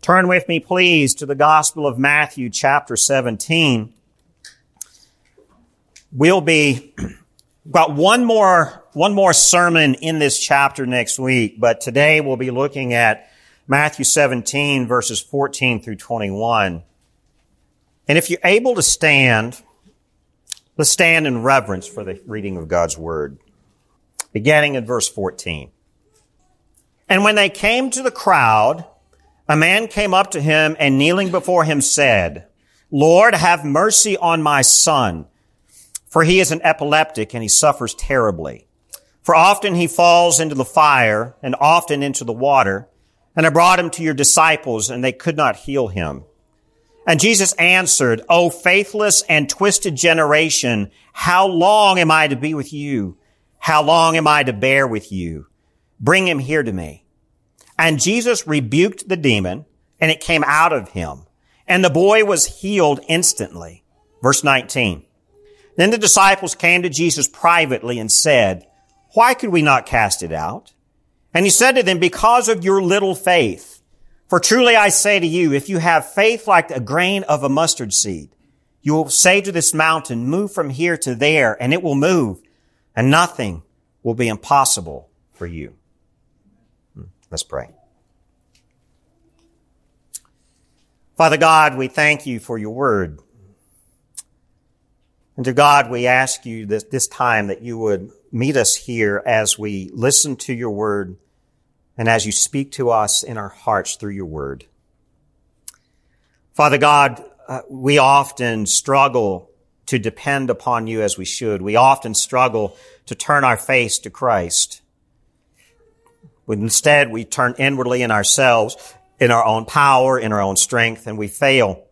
Turn with me, please, to the Gospel of Matthew, chapter 17. We'll be got one more one more sermon in this chapter next week, but today we'll be looking at Matthew 17, verses 14 through 21. And if you're able to stand, let's stand in reverence for the reading of God's Word. Beginning in verse 14. And when they came to the crowd, a man came up to him and kneeling before him said, Lord, have mercy on my son, for he is an epileptic and he suffers terribly. For often he falls into the fire and often into the water. And I brought him to your disciples and they could not heal him. And Jesus answered, O faithless and twisted generation, how long am I to be with you? How long am I to bear with you? Bring him here to me. And Jesus rebuked the demon and it came out of him. And the boy was healed instantly. Verse 19. Then the disciples came to Jesus privately and said, why could we not cast it out? And he said to them, because of your little faith. For truly I say to you, if you have faith like a grain of a mustard seed, you will say to this mountain, move from here to there, and it will move, and nothing will be impossible for you. Let's pray. Father God, we thank you for your word. And to God, we ask you this, this time that you would meet us here as we listen to your word and as you speak to us in our hearts through your word. Father God, uh, we often struggle to depend upon you as we should. We often struggle to turn our face to Christ. Instead, we turn inwardly in ourselves, in our own power, in our own strength, and we fail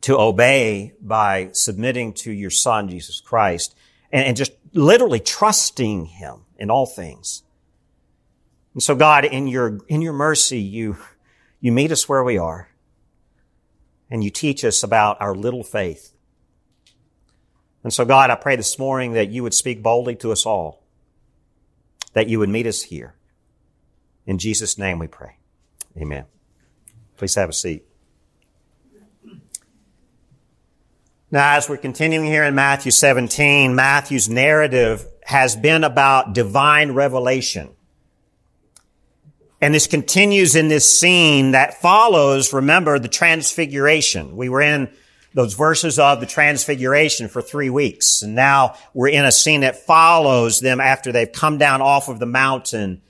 to obey by submitting to your Son, Jesus Christ, and, and just literally trusting Him in all things. And so God, in your, in your mercy, you, you meet us where we are, and you teach us about our little faith. And so God, I pray this morning that you would speak boldly to us all, that you would meet us here. In Jesus' name we pray. Amen. Please have a seat. Now, as we're continuing here in Matthew 17, Matthew's narrative has been about divine revelation. And this continues in this scene that follows, remember, the transfiguration. We were in those verses of the transfiguration for three weeks. And now we're in a scene that follows them after they've come down off of the mountain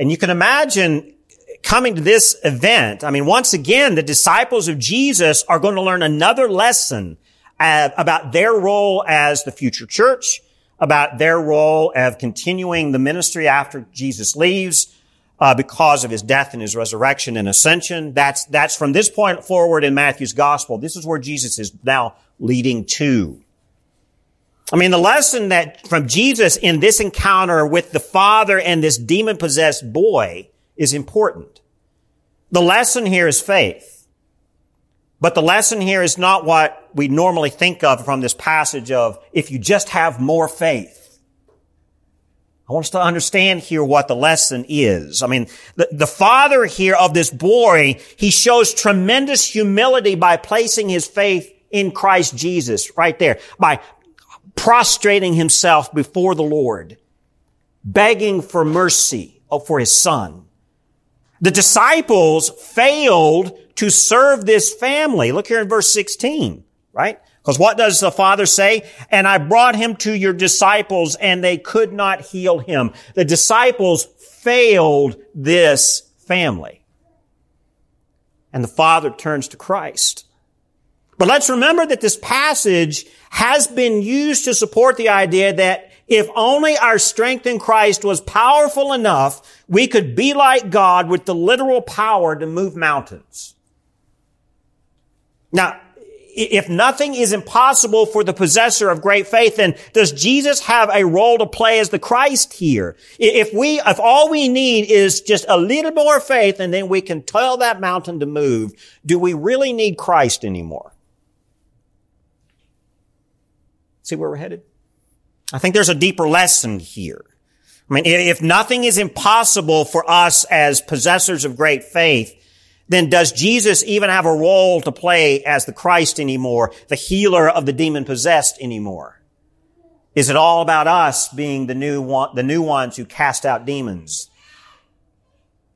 and you can imagine coming to this event. I mean, once again, the disciples of Jesus are going to learn another lesson uh, about their role as the future church, about their role of continuing the ministry after Jesus leaves, uh, because of his death and his resurrection and ascension. That's, that's from this point forward in Matthew's gospel. This is where Jesus is now leading to. I mean, the lesson that from Jesus in this encounter with the father and this demon possessed boy is important. The lesson here is faith. But the lesson here is not what we normally think of from this passage of if you just have more faith. I want us to understand here what the lesson is. I mean, the, the father here of this boy, he shows tremendous humility by placing his faith in Christ Jesus right there, by prostrating himself before the Lord, begging for mercy for his son. The disciples failed to serve this family. Look here in verse 16, right? Because what does the father say? And I brought him to your disciples and they could not heal him. The disciples failed this family. And the father turns to Christ. But let's remember that this passage has been used to support the idea that if only our strength in Christ was powerful enough, we could be like God with the literal power to move mountains. Now, if nothing is impossible for the possessor of great faith, then does Jesus have a role to play as the Christ here? If we, if all we need is just a little more faith and then we can tell that mountain to move, do we really need Christ anymore? See where we're headed? I think there's a deeper lesson here. I mean, if nothing is impossible for us as possessors of great faith, then does Jesus even have a role to play as the Christ anymore, the healer of the demon possessed anymore? Is it all about us being the new one, the new ones who cast out demons?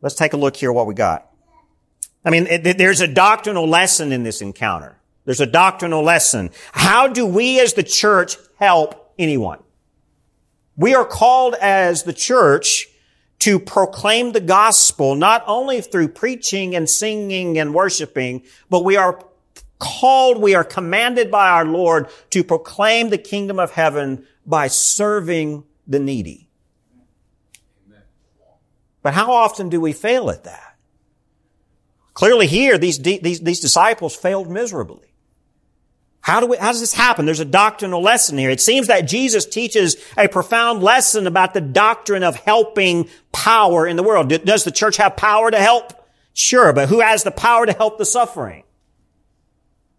Let's take a look here what we got. I mean, it, there's a doctrinal lesson in this encounter. There's a doctrinal lesson. How do we as the church help anyone? We are called as the church to proclaim the gospel, not only through preaching and singing and worshiping, but we are called, we are commanded by our Lord to proclaim the kingdom of heaven by serving the needy. But how often do we fail at that? Clearly here, these, these, these disciples failed miserably. How do we, how does this happen? There's a doctrinal lesson here. It seems that Jesus teaches a profound lesson about the doctrine of helping power in the world. Does the church have power to help? Sure, but who has the power to help the suffering?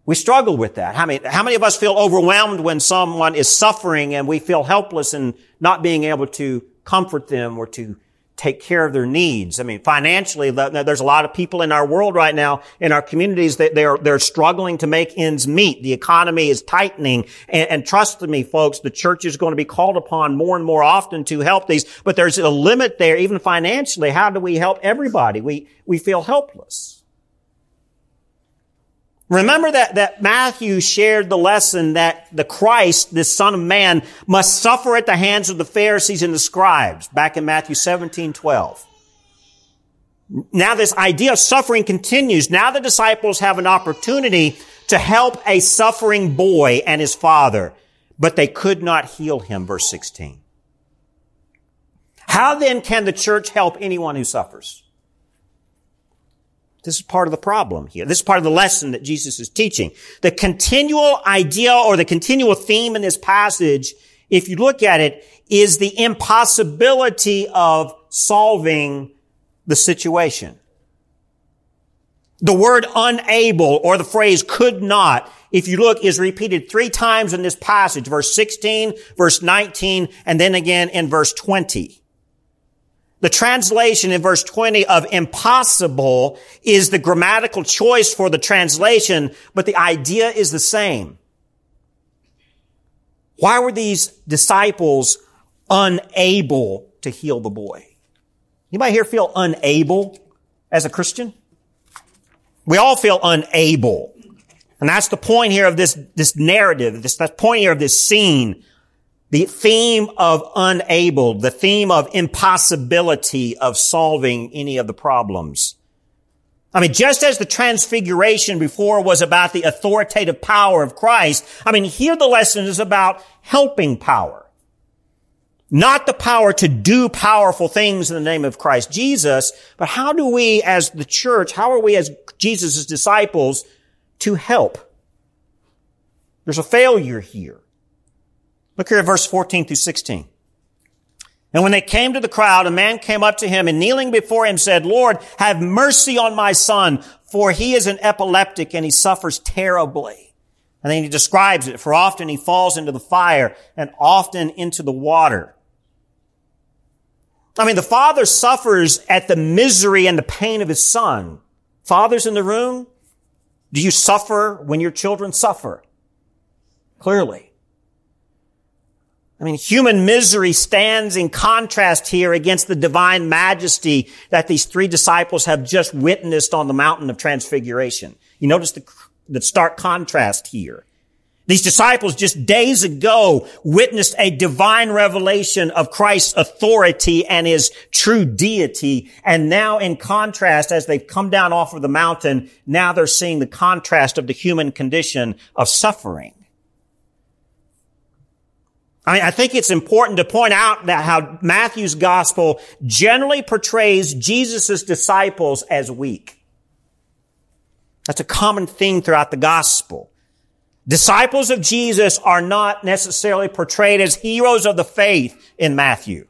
We struggle with that. How many, how many of us feel overwhelmed when someone is suffering and we feel helpless and not being able to comfort them or to take care of their needs. I mean, financially, there's a lot of people in our world right now, in our communities, that they're, they're struggling to make ends meet. The economy is tightening. And, and trust me, folks, the church is going to be called upon more and more often to help these, but there's a limit there, even financially. How do we help everybody? We, we feel helpless. Remember that, that Matthew shared the lesson that the Christ, this Son of Man, must suffer at the hands of the Pharisees and the scribes back in Matthew 17, 12. Now this idea of suffering continues. Now the disciples have an opportunity to help a suffering boy and his father, but they could not heal him, verse 16. How then can the church help anyone who suffers? This is part of the problem here. This is part of the lesson that Jesus is teaching. The continual idea or the continual theme in this passage, if you look at it, is the impossibility of solving the situation. The word unable or the phrase could not, if you look, is repeated three times in this passage. Verse 16, verse 19, and then again in verse 20. The translation in verse 20 of impossible is the grammatical choice for the translation, but the idea is the same. Why were these disciples unable to heal the boy? Anybody here feel unable as a Christian? We all feel unable. And that's the point here of this, this narrative, this, the point here of this scene the theme of unable, the theme of impossibility of solving any of the problems. I mean, just as the transfiguration before was about the authoritative power of Christ, I mean, here the lesson is about helping power. Not the power to do powerful things in the name of Christ Jesus, but how do we as the church, how are we as Jesus' disciples to help? There's a failure here. Look here at verse 14 through 16. And when they came to the crowd, a man came up to him and kneeling before him said, Lord, have mercy on my son, for he is an epileptic and he suffers terribly. And then he describes it, for often he falls into the fire and often into the water. I mean, the father suffers at the misery and the pain of his son. Fathers in the room, do you suffer when your children suffer? Clearly. I mean, human misery stands in contrast here against the divine majesty that these three disciples have just witnessed on the mountain of transfiguration. You notice the, the stark contrast here. These disciples just days ago witnessed a divine revelation of Christ's authority and his true deity. And now in contrast, as they've come down off of the mountain, now they're seeing the contrast of the human condition of suffering. I, think it's important to point out that how Matthew's gospel generally portrays Jesus' disciples as weak. That's a common theme throughout the gospel. Disciples of Jesus are not necessarily portrayed as heroes of the faith in Matthew.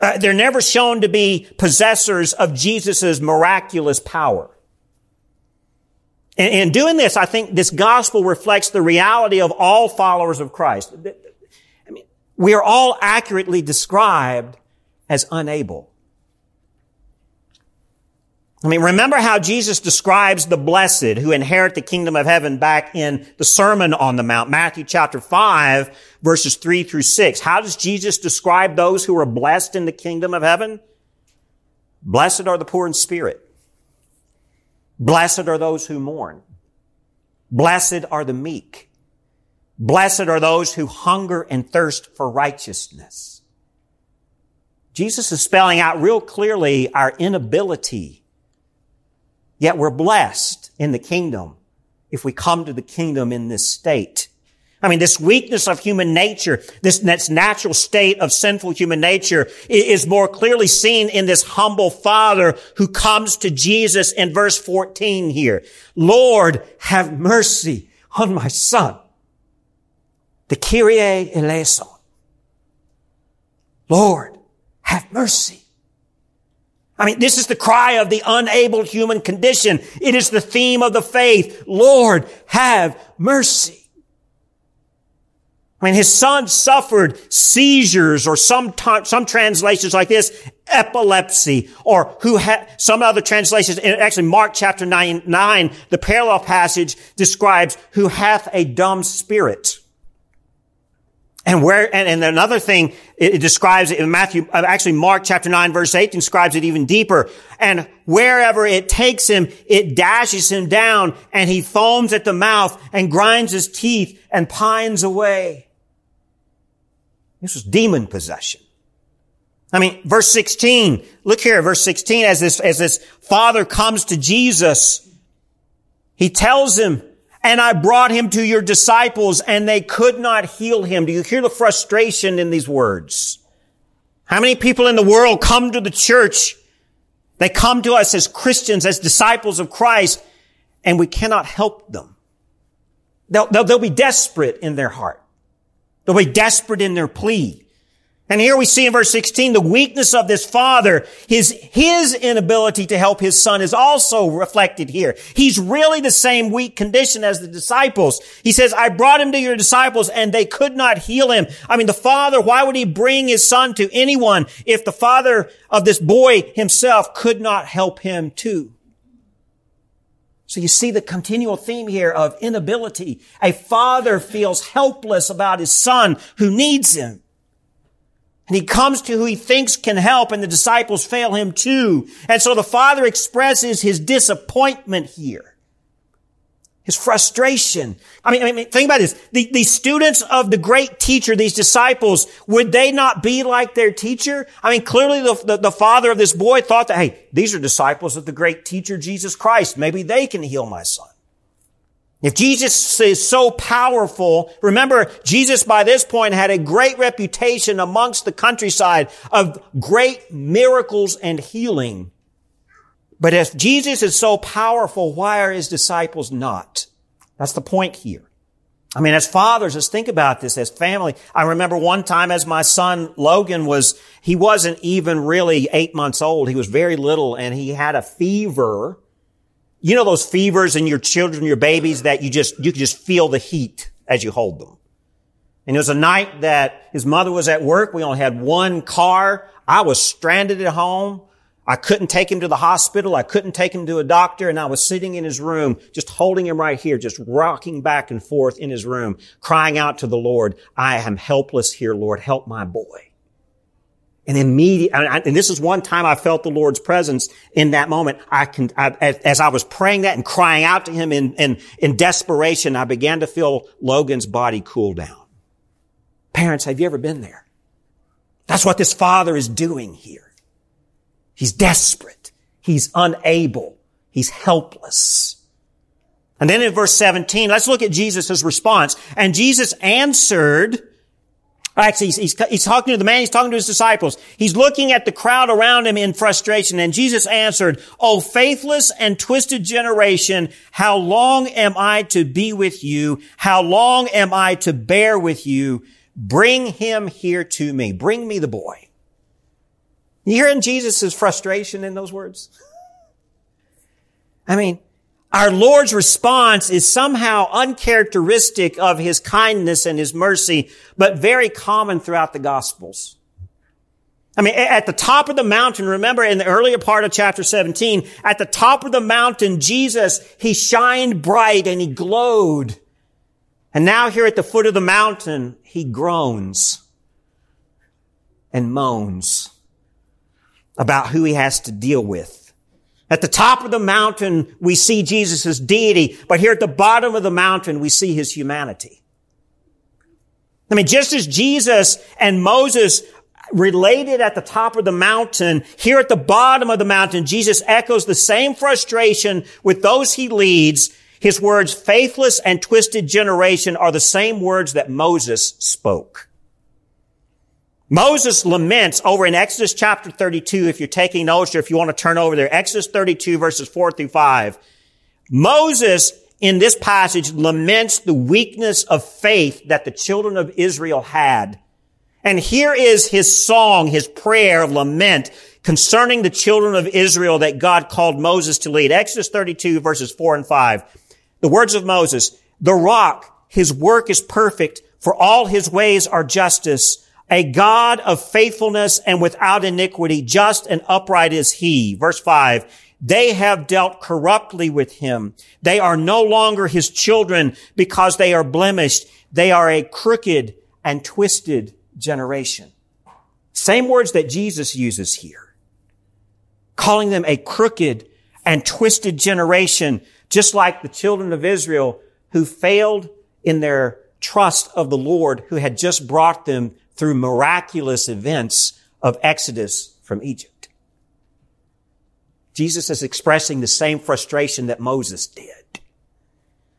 Uh, they're never shown to be possessors of Jesus' miraculous power. In doing this, I think this gospel reflects the reality of all followers of Christ we are all accurately described as unable. I mean, remember how Jesus describes the blessed who inherit the kingdom of heaven back in the Sermon on the Mount, Matthew chapter 5, verses 3 through 6. How does Jesus describe those who are blessed in the kingdom of heaven? Blessed are the poor in spirit. Blessed are those who mourn. Blessed are the meek. Blessed are those who hunger and thirst for righteousness. Jesus is spelling out real clearly our inability Yet we're blessed in the kingdom if we come to the kingdom in this state. I mean, this weakness of human nature, this, this natural state of sinful human nature is more clearly seen in this humble father who comes to Jesus in verse 14 here. Lord, have mercy on my son. The Kyrie eleison. Lord, have mercy I mean, this is the cry of the unable human condition. It is the theme of the faith. Lord, have mercy. Mean, his son suffered seizures or some, t- some translations like this, epilepsy, or who had, some other translations, actually Mark chapter 9, 9, the parallel passage describes who hath a dumb spirit. And where, and, and another thing, it, it describes it in Matthew, uh, actually Mark chapter 9 verse 8 describes it even deeper. And wherever it takes him, it dashes him down and he foams at the mouth and grinds his teeth and pines away. This was demon possession. I mean, verse 16, look here, verse 16, as this, as this father comes to Jesus, he tells him, and I brought him to your disciples and they could not heal him. Do you hear the frustration in these words? How many people in the world come to the church? They come to us as Christians, as disciples of Christ, and we cannot help them. They'll, they'll, they'll be desperate in their heart. They'll be desperate in their plea. And here we see in verse 16 the weakness of this father. His, his inability to help his son is also reflected here. He's really the same weak condition as the disciples. He says, I brought him to your disciples and they could not heal him. I mean, the father, why would he bring his son to anyone if the father of this boy himself could not help him too? So you see the continual theme here of inability. A father feels helpless about his son who needs him. And he comes to who he thinks can help and the disciples fail him too. And so the father expresses his disappointment here. His frustration. I mean, I mean think about this. The, the students of the great teacher, these disciples, would they not be like their teacher? I mean, clearly the, the, the father of this boy thought that, hey, these are disciples of the great teacher, Jesus Christ. Maybe they can heal my son. If Jesus is so powerful, remember, Jesus by this point had a great reputation amongst the countryside of great miracles and healing. But if Jesus is so powerful, why are his disciples not? That's the point here. I mean, as fathers, let's think about this as family. I remember one time as my son Logan was, he wasn't even really eight months old. He was very little and he had a fever you know those fevers in your children, your babies that you just, you can just feel the heat as you hold them. And it was a night that his mother was at work. We only had one car. I was stranded at home. I couldn't take him to the hospital. I couldn't take him to a doctor. And I was sitting in his room, just holding him right here, just rocking back and forth in his room, crying out to the Lord, I am helpless here, Lord. Help my boy. And immediate, and this is one time I felt the Lord's presence in that moment. I can, I, as I was praying that and crying out to Him in, in, in desperation, I began to feel Logan's body cool down. Parents, have you ever been there? That's what this father is doing here. He's desperate. He's unable. He's helpless. And then in verse 17, let's look at Jesus' response. And Jesus answered, Actually, he's, he's, he's, talking to the man, he's talking to his disciples. He's looking at the crowd around him in frustration. And Jesus answered, O faithless and twisted generation, how long am I to be with you? How long am I to bear with you? Bring him here to me. Bring me the boy. You hearing Jesus' frustration in those words? I mean, our Lord's response is somehow uncharacteristic of His kindness and His mercy, but very common throughout the Gospels. I mean, at the top of the mountain, remember in the earlier part of chapter 17, at the top of the mountain, Jesus, he shined bright and he glowed. And now here at the foot of the mountain, he groans and moans about who he has to deal with. At the top of the mountain, we see Jesus' deity, but here at the bottom of the mountain, we see his humanity. I mean, just as Jesus and Moses related at the top of the mountain, here at the bottom of the mountain, Jesus echoes the same frustration with those he leads. His words, faithless and twisted generation, are the same words that Moses spoke. Moses laments over in Exodus chapter 32, if you're taking notes or if you want to turn over there, Exodus 32 verses 4 through 5. Moses in this passage laments the weakness of faith that the children of Israel had and here is his song, his prayer lament concerning the children of Israel that God called Moses to lead. Exodus 32 verses 4 and 5. The words of Moses, the rock, his work is perfect, for all his ways are justice. A God of faithfulness and without iniquity, just and upright is he. Verse 5. They have dealt corruptly with him. They are no longer his children because they are blemished. They are a crooked and twisted generation. Same words that Jesus uses here. Calling them a crooked and twisted generation, just like the children of Israel who failed in their trust of the Lord who had just brought them through miraculous events of Exodus from Egypt. Jesus is expressing the same frustration that Moses did.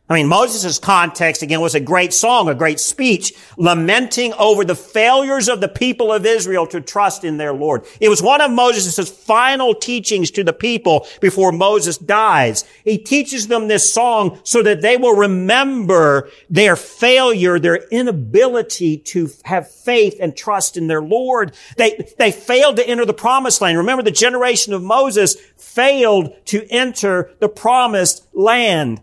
I mean, Moses' context again was a great song, a great speech, lamenting over the failures of the people of Israel to trust in their Lord. It was one of Moses' final teachings to the people before Moses dies. He teaches them this song so that they will remember their failure, their inability to have faith and trust in their Lord. They, they failed to enter the promised land. Remember the generation of Moses failed to enter the promised land.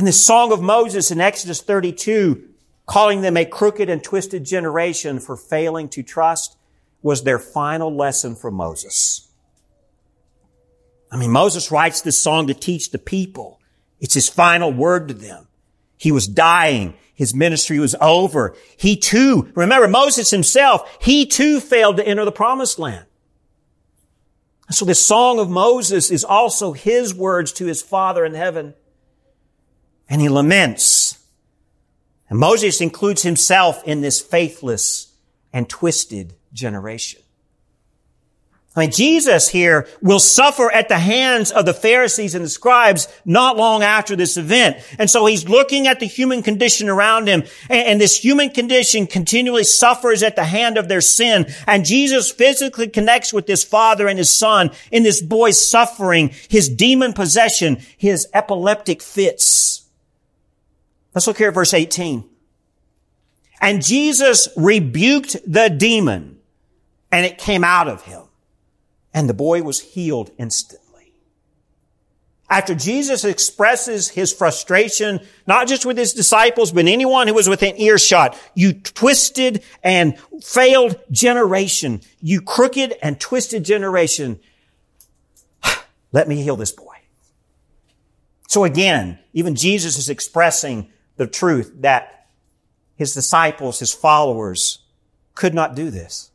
And the song of Moses in Exodus 32, calling them a crooked and twisted generation for failing to trust, was their final lesson for Moses. I mean, Moses writes this song to teach the people. It's his final word to them. He was dying. His ministry was over. He too, remember Moses himself, he too failed to enter the promised land. So this song of Moses is also his words to his father in heaven and he laments. And Moses includes himself in this faithless and twisted generation. I mean, Jesus here will suffer at the hands of the Pharisees and the scribes not long after this event. And so he's looking at the human condition around him and, this human condition continually suffers at the hand of their sin. And Jesus physically connects with this father and his son in this boy's suffering, his demon possession, his epileptic fits. Let's look here at verse 18. And Jesus rebuked the demon and it came out of him and the boy was healed instantly. After Jesus expresses his frustration, not just with his disciples, but anyone who was within earshot, you twisted and failed generation, you crooked and twisted generation, let me heal this boy. So again, even Jesus is expressing the truth that his disciples, his followers could not do this.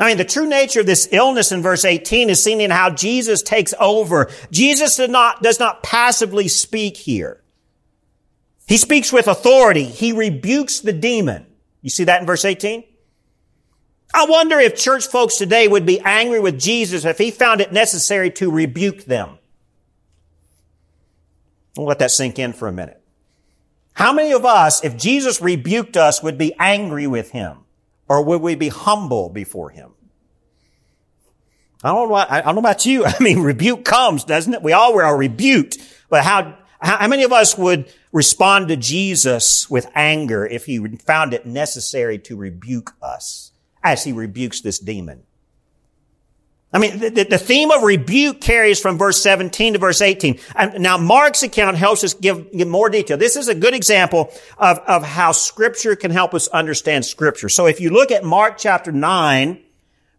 I mean, the true nature of this illness in verse 18 is seen in how Jesus takes over. Jesus does not, does not passively speak here. He speaks with authority. He rebukes the demon. You see that in verse 18? I wonder if church folks today would be angry with Jesus if he found it necessary to rebuke them. I'll let that sink in for a minute. How many of us, if Jesus rebuked us, would be angry with him? Or would we be humble before him? I don't know, I don't know about you. I mean, rebuke comes, doesn't it? We all are rebuked. But how, how many of us would respond to Jesus with anger if he found it necessary to rebuke us as he rebukes this demon? I mean, the, the, theme of rebuke carries from verse 17 to verse 18. And now Mark's account helps us give, give more detail. This is a good example of, of how scripture can help us understand scripture. So if you look at Mark chapter 9,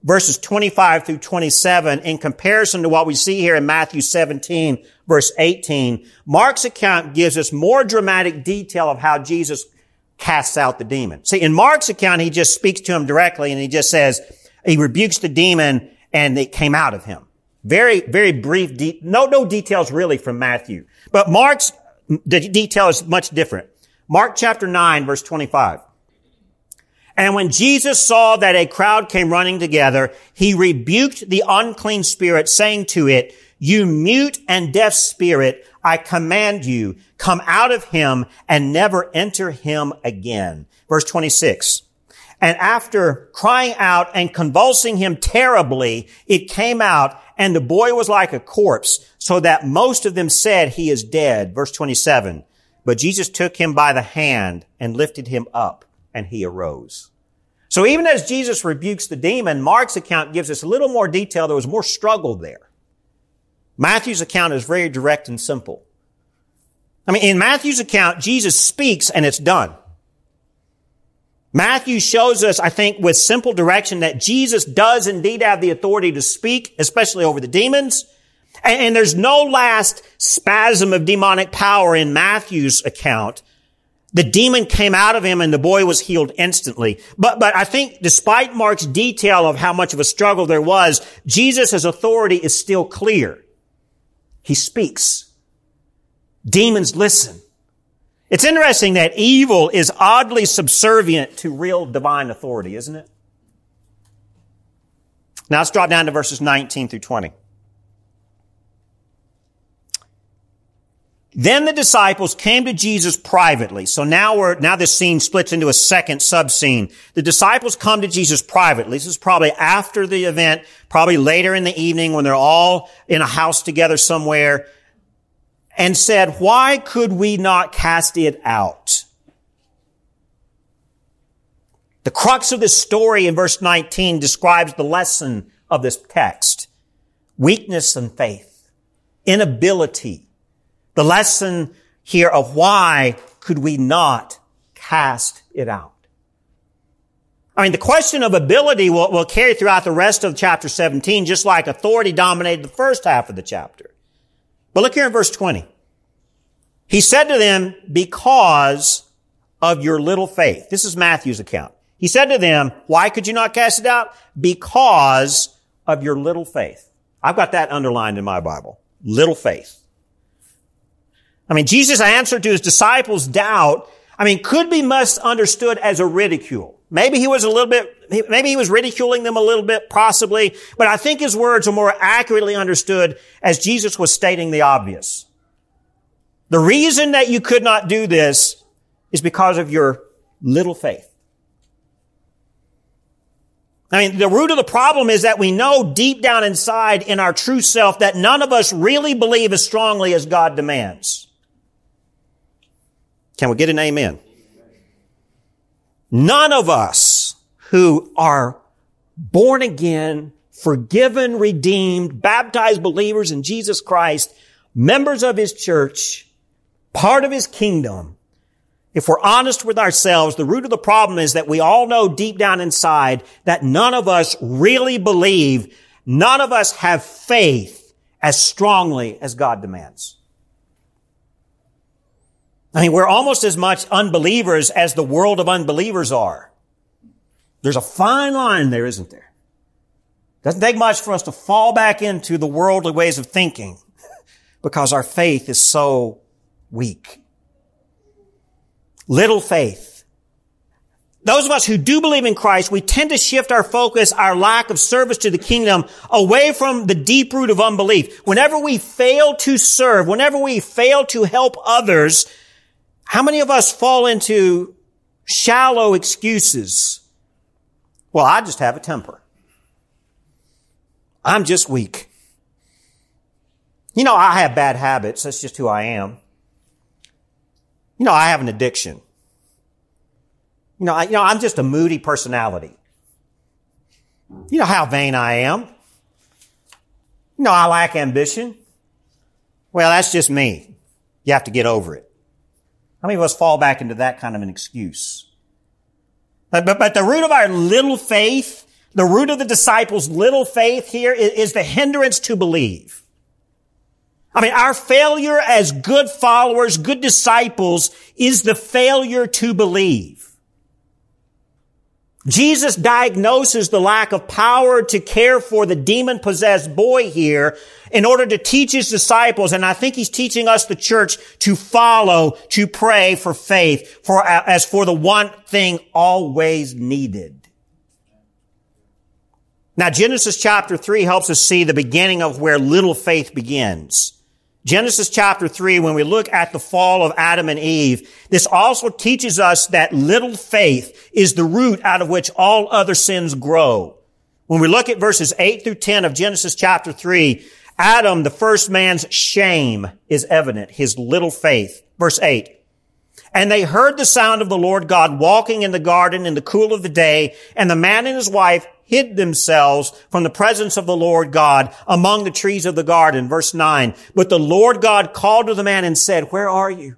verses 25 through 27 in comparison to what we see here in Matthew 17 verse 18, Mark's account gives us more dramatic detail of how Jesus casts out the demon. See, in Mark's account, he just speaks to him directly and he just says, he rebukes the demon and it came out of him. Very, very brief, de- no, no details really from Matthew. But Mark's, the detail is much different. Mark chapter 9 verse 25. And when Jesus saw that a crowd came running together, he rebuked the unclean spirit, saying to it, you mute and deaf spirit, I command you, come out of him and never enter him again. Verse 26. And after crying out and convulsing him terribly, it came out and the boy was like a corpse so that most of them said he is dead. Verse 27. But Jesus took him by the hand and lifted him up and he arose. So even as Jesus rebukes the demon, Mark's account gives us a little more detail. There was more struggle there. Matthew's account is very direct and simple. I mean, in Matthew's account, Jesus speaks and it's done. Matthew shows us, I think, with simple direction that Jesus does indeed have the authority to speak, especially over the demons. And, and there's no last spasm of demonic power in Matthew's account. The demon came out of him and the boy was healed instantly. But, but I think despite Mark's detail of how much of a struggle there was, Jesus' authority is still clear. He speaks. Demons listen. It's interesting that evil is oddly subservient to real divine authority, isn't it? Now let's drop down to verses 19 through 20. Then the disciples came to Jesus privately. So now we're, now this scene splits into a second sub scene. The disciples come to Jesus privately. This is probably after the event, probably later in the evening when they're all in a house together somewhere and said, why could we not cast it out? The crux of this story in verse 19 describes the lesson of this text. Weakness and faith. Inability the lesson here of why could we not cast it out? I mean, the question of ability will, will carry throughout the rest of chapter 17, just like authority dominated the first half of the chapter. But look here in verse 20. He said to them, because of your little faith. This is Matthew's account. He said to them, why could you not cast it out? Because of your little faith. I've got that underlined in my Bible. Little faith. I mean, Jesus' answer to his disciples' doubt, I mean, could be misunderstood as a ridicule. Maybe he was a little bit, maybe he was ridiculing them a little bit, possibly, but I think his words are more accurately understood as Jesus was stating the obvious. The reason that you could not do this is because of your little faith. I mean, the root of the problem is that we know deep down inside in our true self that none of us really believe as strongly as God demands. Can we get an amen? None of us who are born again, forgiven, redeemed, baptized believers in Jesus Christ, members of His church, part of His kingdom, if we're honest with ourselves, the root of the problem is that we all know deep down inside that none of us really believe, none of us have faith as strongly as God demands. I mean, we're almost as much unbelievers as the world of unbelievers are. There's a fine line there, isn't there? Doesn't take much for us to fall back into the worldly ways of thinking because our faith is so weak. Little faith. Those of us who do believe in Christ, we tend to shift our focus, our lack of service to the kingdom away from the deep root of unbelief. Whenever we fail to serve, whenever we fail to help others, how many of us fall into shallow excuses? Well, I just have a temper. I'm just weak. You know, I have bad habits. That's just who I am. You know, I have an addiction. You know, I, you know, I'm just a moody personality. You know how vain I am. You know, I lack ambition. Well, that's just me. You have to get over it. How many of us fall back into that kind of an excuse? But, but, but the root of our little faith, The root of the disciples' little faith here is the hindrance to believe. I mean, our failure as good followers, good disciples is the failure to believe. Jesus diagnoses the lack of power to care for the demon possessed boy here in order to teach his disciples. And I think he's teaching us, the church, to follow, to pray for faith, for, as for the one thing always needed. Now, Genesis chapter 3 helps us see the beginning of where little faith begins. Genesis chapter 3, when we look at the fall of Adam and Eve, this also teaches us that little faith is the root out of which all other sins grow. When we look at verses 8 through 10 of Genesis chapter 3, Adam, the first man's shame is evident, his little faith. Verse 8. And they heard the sound of the Lord God walking in the garden in the cool of the day, and the man and his wife hid themselves from the presence of the Lord God among the trees of the garden. Verse 9. But the Lord God called to the man and said, Where are you?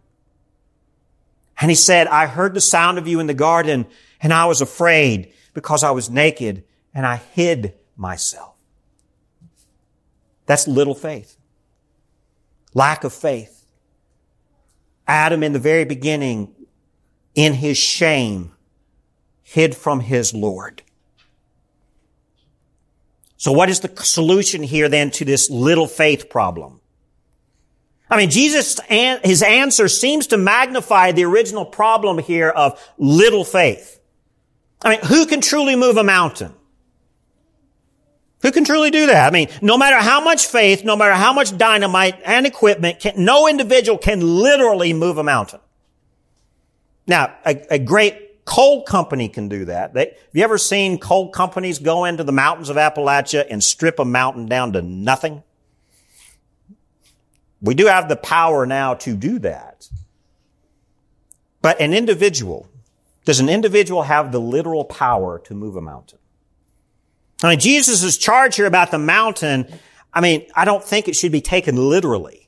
And he said, I heard the sound of you in the garden, and I was afraid because I was naked, and I hid myself. That's little faith. Lack of faith. Adam in the very beginning, in his shame, hid from his Lord. So what is the solution here then to this little faith problem? I mean, Jesus, and his answer seems to magnify the original problem here of little faith. I mean, who can truly move a mountain? Who can truly do that? I mean, no matter how much faith, no matter how much dynamite and equipment, can, no individual can literally move a mountain. Now, a, a great coal company can do that. They, have you ever seen coal companies go into the mountains of Appalachia and strip a mountain down to nothing? We do have the power now to do that. But an individual, does an individual have the literal power to move a mountain? I mean, Jesus' charge here about the mountain, I mean, I don't think it should be taken literally.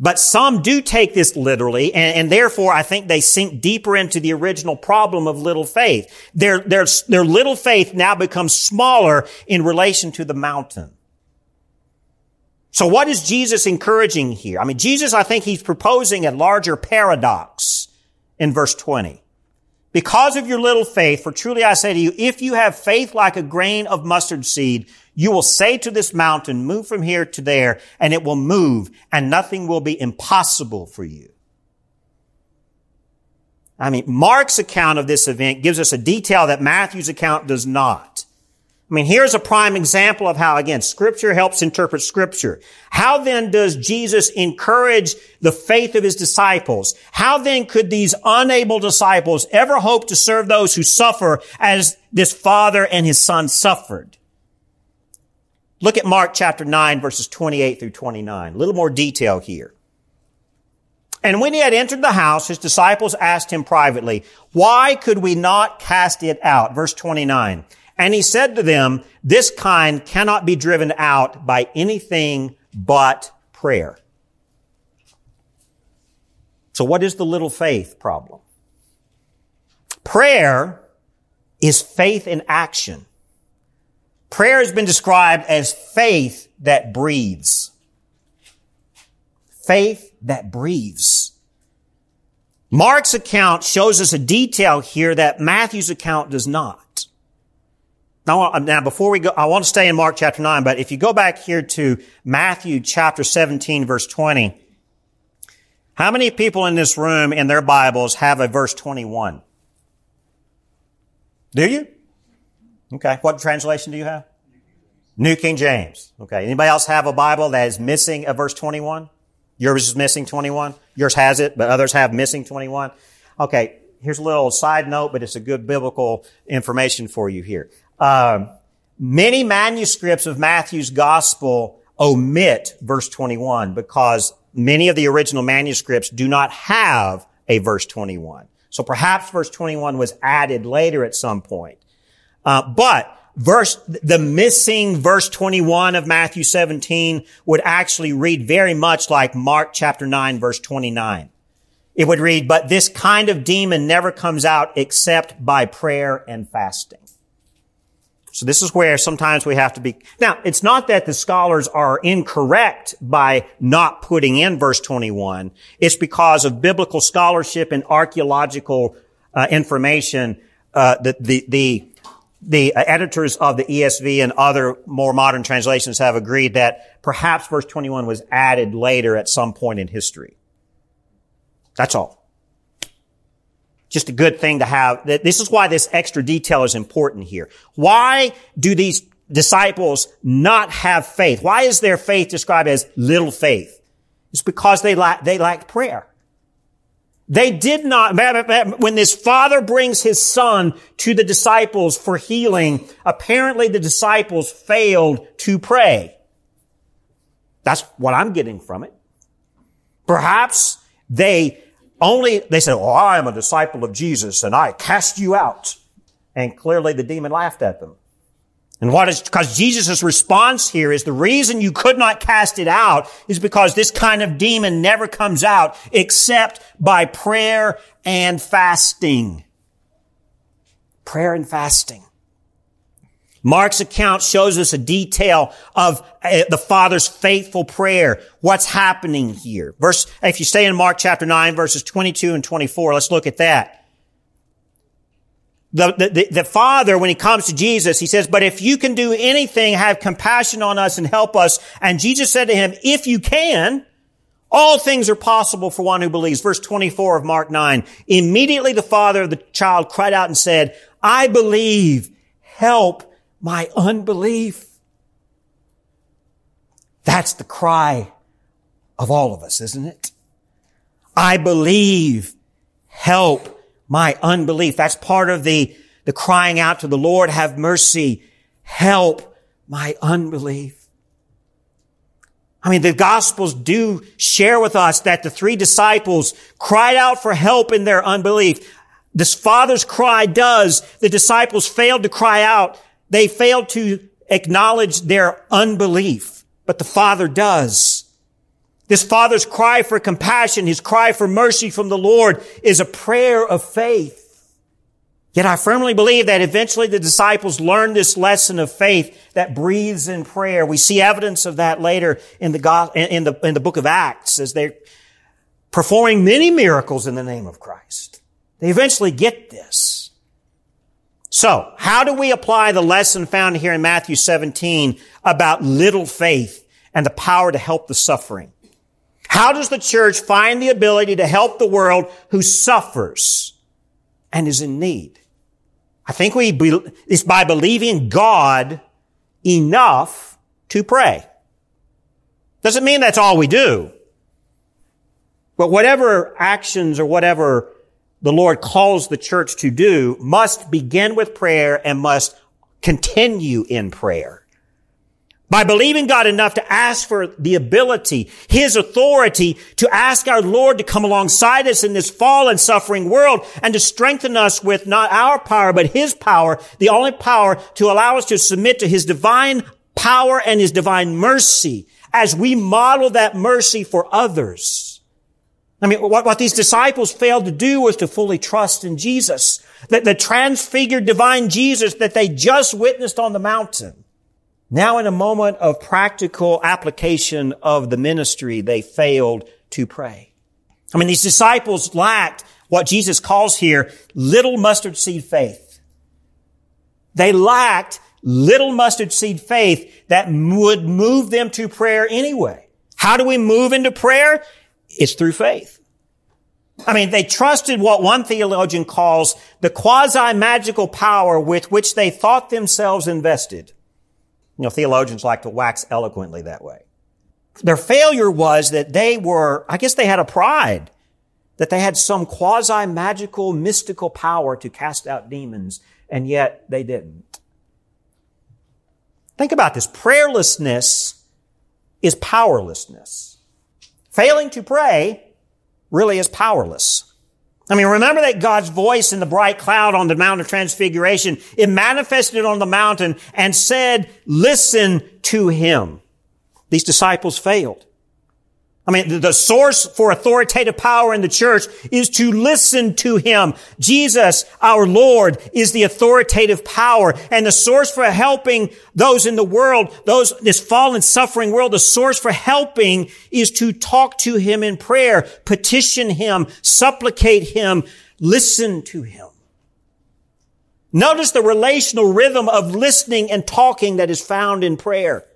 But some do take this literally, and, and, therefore I think they sink deeper into the original problem of little faith. Their, their, their little faith now becomes smaller in relation to the mountain. So what is Jesus encouraging here? I mean, Jesus, I think he's proposing a larger paradox in verse 20. Because of your little faith, for truly I say to you, if you have faith like a grain of mustard seed, you will say to this mountain, move from here to there, and it will move, and nothing will be impossible for you. I mean, Mark's account of this event gives us a detail that Matthew's account does not. I mean, here's a prime example of how, again, scripture helps interpret scripture. How then does Jesus encourage the faith of his disciples? How then could these unable disciples ever hope to serve those who suffer as this father and his son suffered? Look at Mark chapter 9 verses 28 through 29. A little more detail here. And when he had entered the house, his disciples asked him privately, why could we not cast it out? Verse 29. And he said to them, this kind cannot be driven out by anything but prayer. So what is the little faith problem? Prayer is faith in action. Prayer has been described as faith that breathes. Faith that breathes. Mark's account shows us a detail here that Matthew's account does not. Now, now, before we go, I want to stay in Mark chapter 9, but if you go back here to Matthew chapter 17 verse 20, how many people in this room in their Bibles have a verse 21? Do you? Okay. What translation do you have? New King James. Okay. Anybody else have a Bible that is missing a verse 21? Yours is missing 21? Yours has it, but others have missing 21? Okay. Here's a little side note, but it's a good biblical information for you here. Um, many manuscripts of Matthew's gospel omit verse 21 because many of the original manuscripts do not have a verse 21. So perhaps verse 21 was added later at some point. Uh, but verse, the missing verse 21 of Matthew 17 would actually read very much like Mark chapter 9 verse 29. It would read, but this kind of demon never comes out except by prayer and fasting. So this is where sometimes we have to be. Now, it's not that the scholars are incorrect by not putting in verse 21. It's because of biblical scholarship and archaeological uh, information uh, that the the the uh, editors of the ESV and other more modern translations have agreed that perhaps verse 21 was added later at some point in history. That's all. Just a good thing to have. This is why this extra detail is important here. Why do these disciples not have faith? Why is their faith described as little faith? It's because they lack, they prayer. They did not, when this father brings his son to the disciples for healing, apparently the disciples failed to pray. That's what I'm getting from it. Perhaps they only, they said, oh, I am a disciple of Jesus and I cast you out. And clearly the demon laughed at them. And what is, because Jesus' response here is the reason you could not cast it out is because this kind of demon never comes out except by prayer and fasting. Prayer and fasting. Mark's account shows us a detail of uh, the Father's faithful prayer. What's happening here? Verse, if you stay in Mark chapter 9, verses 22 and 24, let's look at that. The, the, the, Father, when He comes to Jesus, He says, but if you can do anything, have compassion on us and help us. And Jesus said to him, if you can, all things are possible for one who believes. Verse 24 of Mark 9. Immediately the father of the child cried out and said, I believe, help my unbelief. That's the cry of all of us, isn't it? I believe, help my unbelief. That's part of the, the crying out to the Lord, have mercy, help my unbelief. I mean, the Gospels do share with us that the three disciples cried out for help in their unbelief. This Father's cry does. The disciples failed to cry out. They fail to acknowledge their unbelief, but the Father does. This father's cry for compassion, his cry for mercy from the Lord is a prayer of faith. Yet I firmly believe that eventually the disciples learned this lesson of faith that breathes in prayer. We see evidence of that later in the, in the, in the book of Acts as they're performing many miracles in the name of Christ. They eventually get this. So, how do we apply the lesson found here in Matthew 17 about little faith and the power to help the suffering? How does the church find the ability to help the world who suffers and is in need? I think we, be, it's by believing God enough to pray. Doesn't mean that's all we do. But whatever actions or whatever the Lord calls the church to do must begin with prayer and must continue in prayer. By believing God enough to ask for the ability, His authority to ask our Lord to come alongside us in this fallen, suffering world and to strengthen us with not our power, but His power, the only power to allow us to submit to His divine power and His divine mercy as we model that mercy for others. I mean, what, what these disciples failed to do was to fully trust in Jesus. That the transfigured divine Jesus that they just witnessed on the mountain. Now in a moment of practical application of the ministry, they failed to pray. I mean, these disciples lacked what Jesus calls here little mustard seed faith. They lacked little mustard seed faith that would move them to prayer anyway. How do we move into prayer? It's through faith. I mean, they trusted what one theologian calls the quasi-magical power with which they thought themselves invested. You know, theologians like to wax eloquently that way. Their failure was that they were, I guess they had a pride that they had some quasi-magical, mystical power to cast out demons, and yet they didn't. Think about this. Prayerlessness is powerlessness. Failing to pray really is powerless. I mean, remember that God's voice in the bright cloud on the Mount of Transfiguration, it manifested on the mountain and said, listen to him. These disciples failed. I mean, the source for authoritative power in the church is to listen to Him. Jesus, our Lord, is the authoritative power. And the source for helping those in the world, those, this fallen, suffering world, the source for helping is to talk to Him in prayer, petition Him, supplicate Him, listen to Him. Notice the relational rhythm of listening and talking that is found in prayer.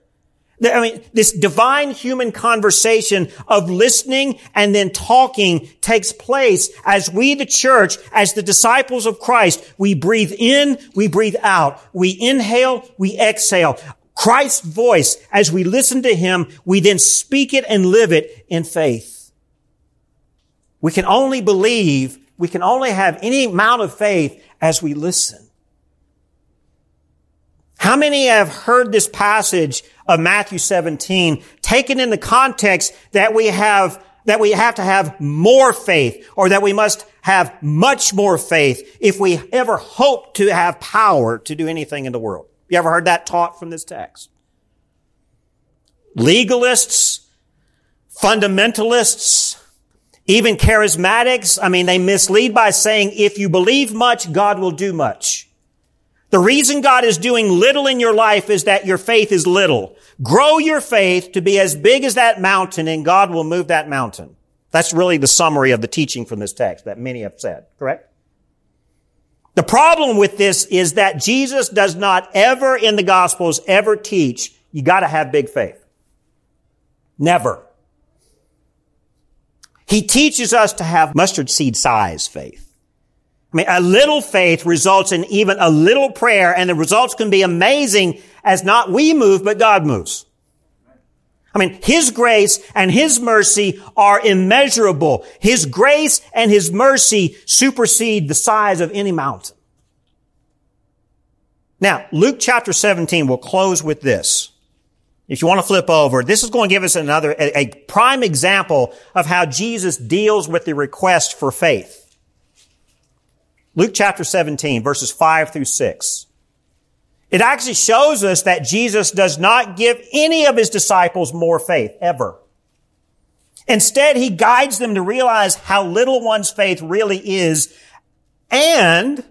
I mean, this divine human conversation of listening and then talking takes place as we, the church, as the disciples of Christ, we breathe in, we breathe out. We inhale, we exhale. Christ's voice, as we listen to Him, we then speak it and live it in faith. We can only believe, we can only have any amount of faith as we listen. How many have heard this passage of Matthew 17 taken in the context that we have, that we have to have more faith or that we must have much more faith if we ever hope to have power to do anything in the world? You ever heard that taught from this text? Legalists, fundamentalists, even charismatics, I mean, they mislead by saying, if you believe much, God will do much. The reason God is doing little in your life is that your faith is little. Grow your faith to be as big as that mountain and God will move that mountain. That's really the summary of the teaching from this text that many have said, correct? The problem with this is that Jesus does not ever in the Gospels ever teach you gotta have big faith. Never. He teaches us to have mustard seed size faith. I mean, a little faith results in even a little prayer and the results can be amazing as not we move, but God moves. I mean, His grace and His mercy are immeasurable. His grace and His mercy supersede the size of any mountain. Now, Luke chapter 17 will close with this. If you want to flip over, this is going to give us another, a, a prime example of how Jesus deals with the request for faith. Luke chapter 17, verses 5 through 6. It actually shows us that Jesus does not give any of his disciples more faith, ever. Instead, he guides them to realize how little one's faith really is and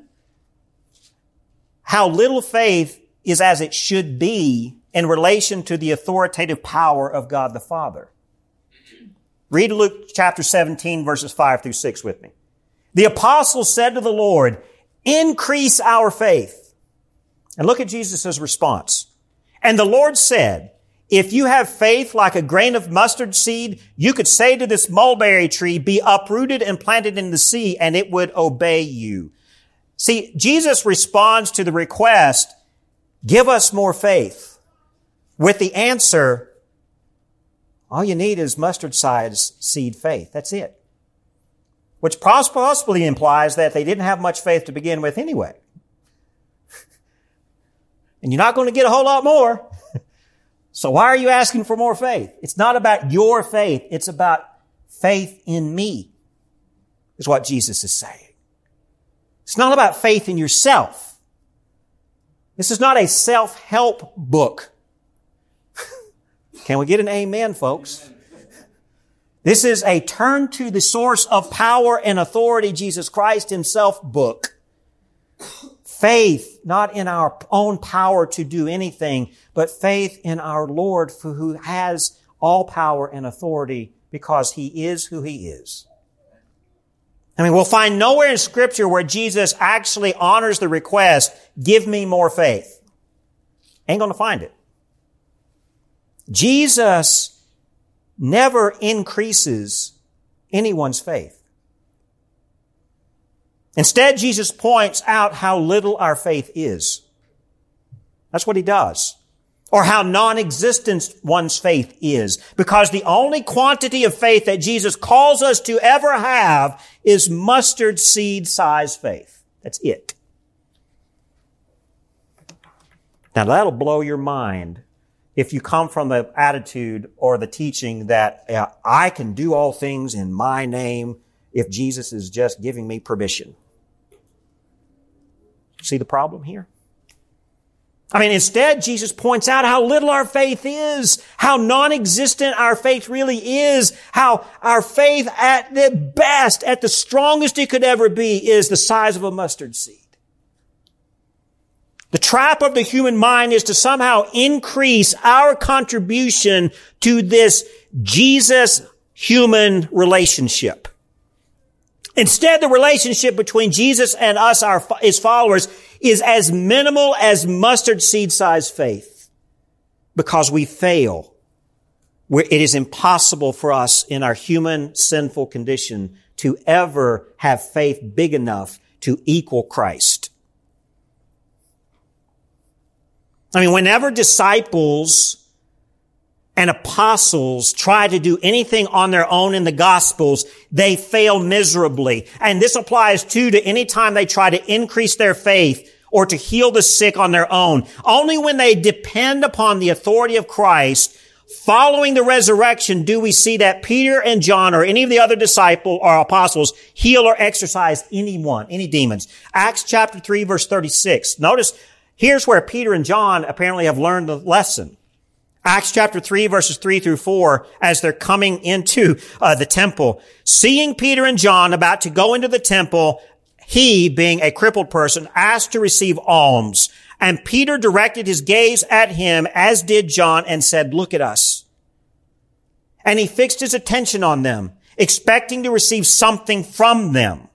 how little faith is as it should be in relation to the authoritative power of God the Father. Read Luke chapter 17 verses 5 through 6 with me. The apostles said to the Lord, increase our faith. And look at Jesus' response. And the Lord said, if you have faith like a grain of mustard seed, you could say to this mulberry tree, be uprooted and planted in the sea, and it would obey you. See, Jesus responds to the request, give us more faith, with the answer, all you need is mustard sized seed faith. That's it which possibly implies that they didn't have much faith to begin with anyway. and you're not going to get a whole lot more. so why are you asking for more faith? It's not about your faith. It's about faith in me, is what Jesus is saying. It's not about faith in yourself. This is not a self-help book. Can we get an amen, folks? This is a turn to the source of power and authority, Jesus Christ himself book. Faith, not in our own power to do anything, but faith in our Lord who has all power and authority because he is who he is. I mean, we'll find nowhere in scripture where Jesus actually honors the request, give me more faith. Ain't gonna find it. Jesus never increases anyone's faith. Instead, Jesus points out how little our faith is. That's what he does. Or how non-existent one's faith is. Because the only quantity of faith that Jesus calls us to ever have is mustard seed size faith. That's it. Now that'll blow your mind if you come from the attitude or the teaching that uh, I can do all things in my name if Jesus is just giving me permission. See the problem here? I mean, instead, Jesus points out how little our faith is, how non-existent our faith really is, how our faith at the best, at the strongest it could ever be, is the size of a mustard seed. The trap of the human mind is to somehow increase our contribution to this Jesus human relationship. Instead, the relationship between Jesus and us, our, his followers, is as minimal as mustard seed size faith because we fail. Where it is impossible for us in our human sinful condition to ever have faith big enough to equal Christ. I mean, whenever disciples and apostles try to do anything on their own in the gospels, they fail miserably. And this applies too to any time they try to increase their faith or to heal the sick on their own. Only when they depend upon the authority of Christ following the resurrection do we see that Peter and John or any of the other disciples or apostles heal or exorcise anyone, any demons. Acts chapter 3 verse 36. Notice here's where Peter and John apparently have learned the lesson. Acts chapter 3 verses 3 through 4 as they're coming into uh, the temple. Seeing Peter and John about to go into the temple, he, being a crippled person, asked to receive alms. And Peter directed his gaze at him as did John and said, look at us. And he fixed his attention on them, expecting to receive something from them.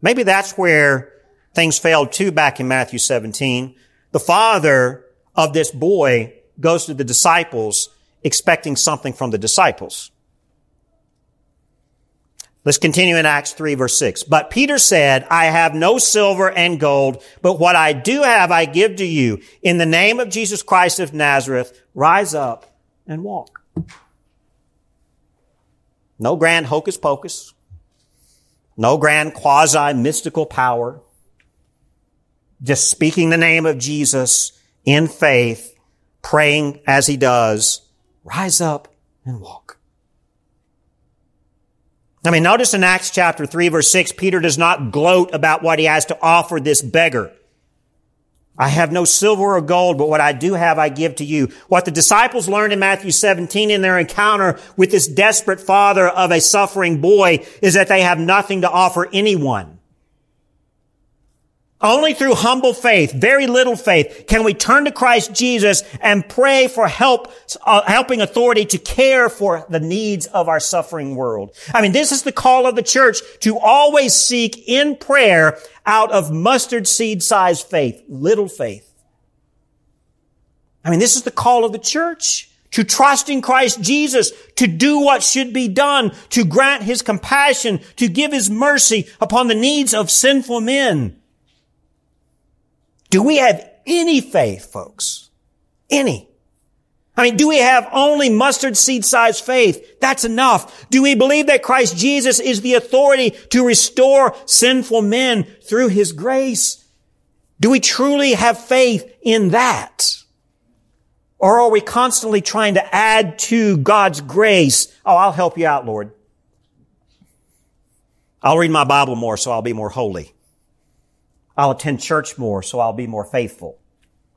Maybe that's where things failed too back in Matthew 17. The father of this boy goes to the disciples expecting something from the disciples. Let's continue in Acts 3 verse 6. But Peter said, I have no silver and gold, but what I do have I give to you. In the name of Jesus Christ of Nazareth, rise up and walk. No grand hocus pocus. No grand quasi mystical power. Just speaking the name of Jesus in faith praying as he does, rise up and walk. I mean, notice in Acts chapter 3 verse 6, Peter does not gloat about what he has to offer this beggar. I have no silver or gold, but what I do have I give to you. What the disciples learned in Matthew 17 in their encounter with this desperate father of a suffering boy is that they have nothing to offer anyone. Only through humble faith, very little faith, can we turn to Christ Jesus and pray for help, uh, helping authority to care for the needs of our suffering world. I mean, this is the call of the church to always seek in prayer out of mustard seed sized faith, little faith. I mean, this is the call of the church to trust in Christ Jesus, to do what should be done, to grant his compassion, to give his mercy upon the needs of sinful men. Do we have any faith, folks? Any? I mean, do we have only mustard seed sized faith? That's enough. Do we believe that Christ Jesus is the authority to restore sinful men through his grace? Do we truly have faith in that? Or are we constantly trying to add to God's grace? Oh, I'll help you out, Lord. I'll read my Bible more so I'll be more holy. I'll attend church more, so I'll be more faithful.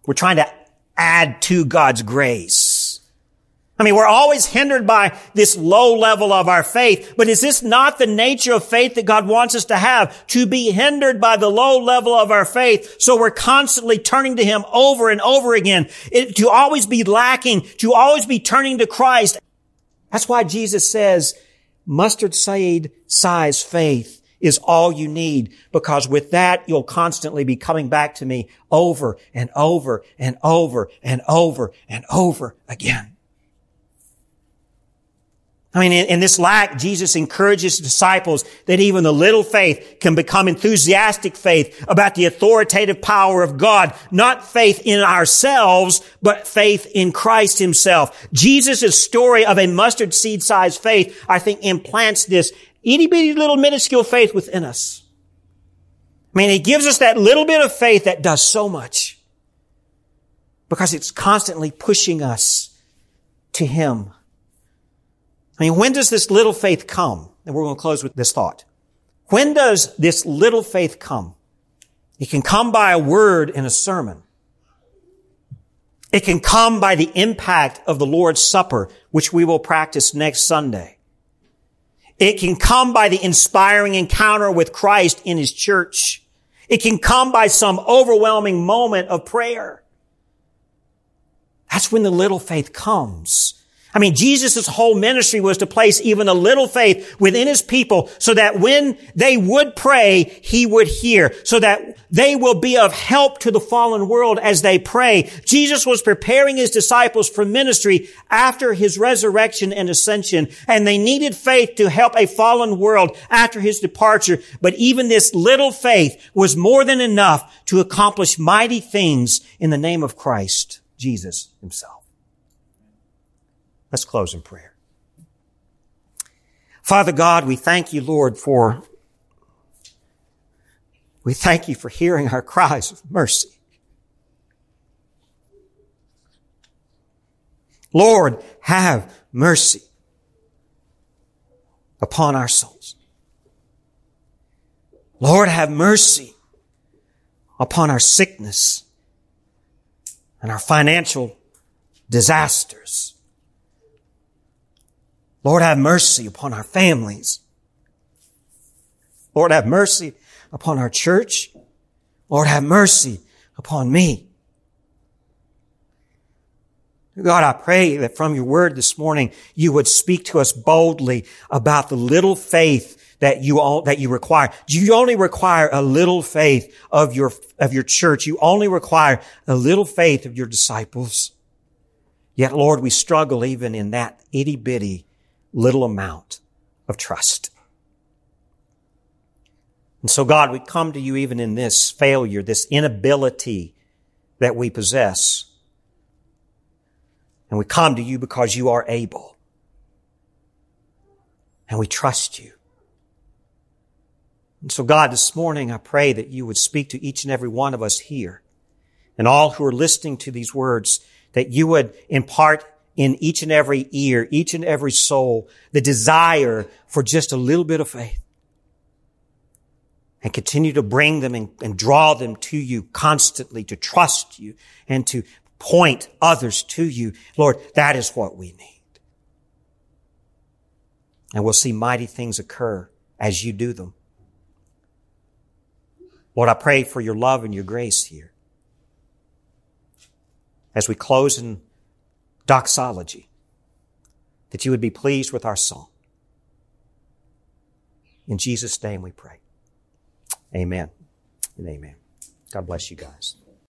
We're trying to add to God's grace. I mean, we're always hindered by this low level of our faith, but is this not the nature of faith that God wants us to have? To be hindered by the low level of our faith, so we're constantly turning to Him over and over again, it, to always be lacking, to always be turning to Christ. That's why Jesus says, mustard seed size faith is all you need because with that, you'll constantly be coming back to me over and over and over and over and over again. I mean, in, in, this lack, Jesus encourages disciples that even the little faith can become enthusiastic faith about the authoritative power of God, not faith in ourselves, but faith in Christ himself. Jesus' story of a mustard seed sized faith, I think, implants this itty bitty little minuscule faith within us. I mean, he gives us that little bit of faith that does so much because it's constantly pushing us to him. I mean, when does this little faith come? And we're going to close with this thought. When does this little faith come? It can come by a word in a sermon. It can come by the impact of the Lord's Supper, which we will practice next Sunday. It can come by the inspiring encounter with Christ in His church. It can come by some overwhelming moment of prayer. That's when the little faith comes. I mean, Jesus' whole ministry was to place even a little faith within his people so that when they would pray, he would hear, so that they will be of help to the fallen world as they pray. Jesus was preparing his disciples for ministry after his resurrection and ascension, and they needed faith to help a fallen world after his departure. But even this little faith was more than enough to accomplish mighty things in the name of Christ, Jesus himself. Let's close in prayer. Father God, we thank you, Lord, for, we thank you for hearing our cries of mercy. Lord, have mercy upon our souls. Lord, have mercy upon our sickness and our financial disasters. Lord, have mercy upon our families. Lord, have mercy upon our church. Lord, have mercy upon me. God, I pray that from your word this morning, you would speak to us boldly about the little faith that you all, that you require. You only require a little faith of your, of your church. You only require a little faith of your disciples. Yet, Lord, we struggle even in that itty bitty little amount of trust. And so God, we come to you even in this failure, this inability that we possess. And we come to you because you are able. And we trust you. And so God, this morning I pray that you would speak to each and every one of us here and all who are listening to these words, that you would impart in each and every ear, each and every soul, the desire for just a little bit of faith. And continue to bring them and, and draw them to you constantly to trust you and to point others to you. Lord, that is what we need. And we'll see mighty things occur as you do them. Lord, I pray for your love and your grace here. As we close in doxology, that you would be pleased with our song. In Jesus' name we pray. Amen and amen. God bless you guys.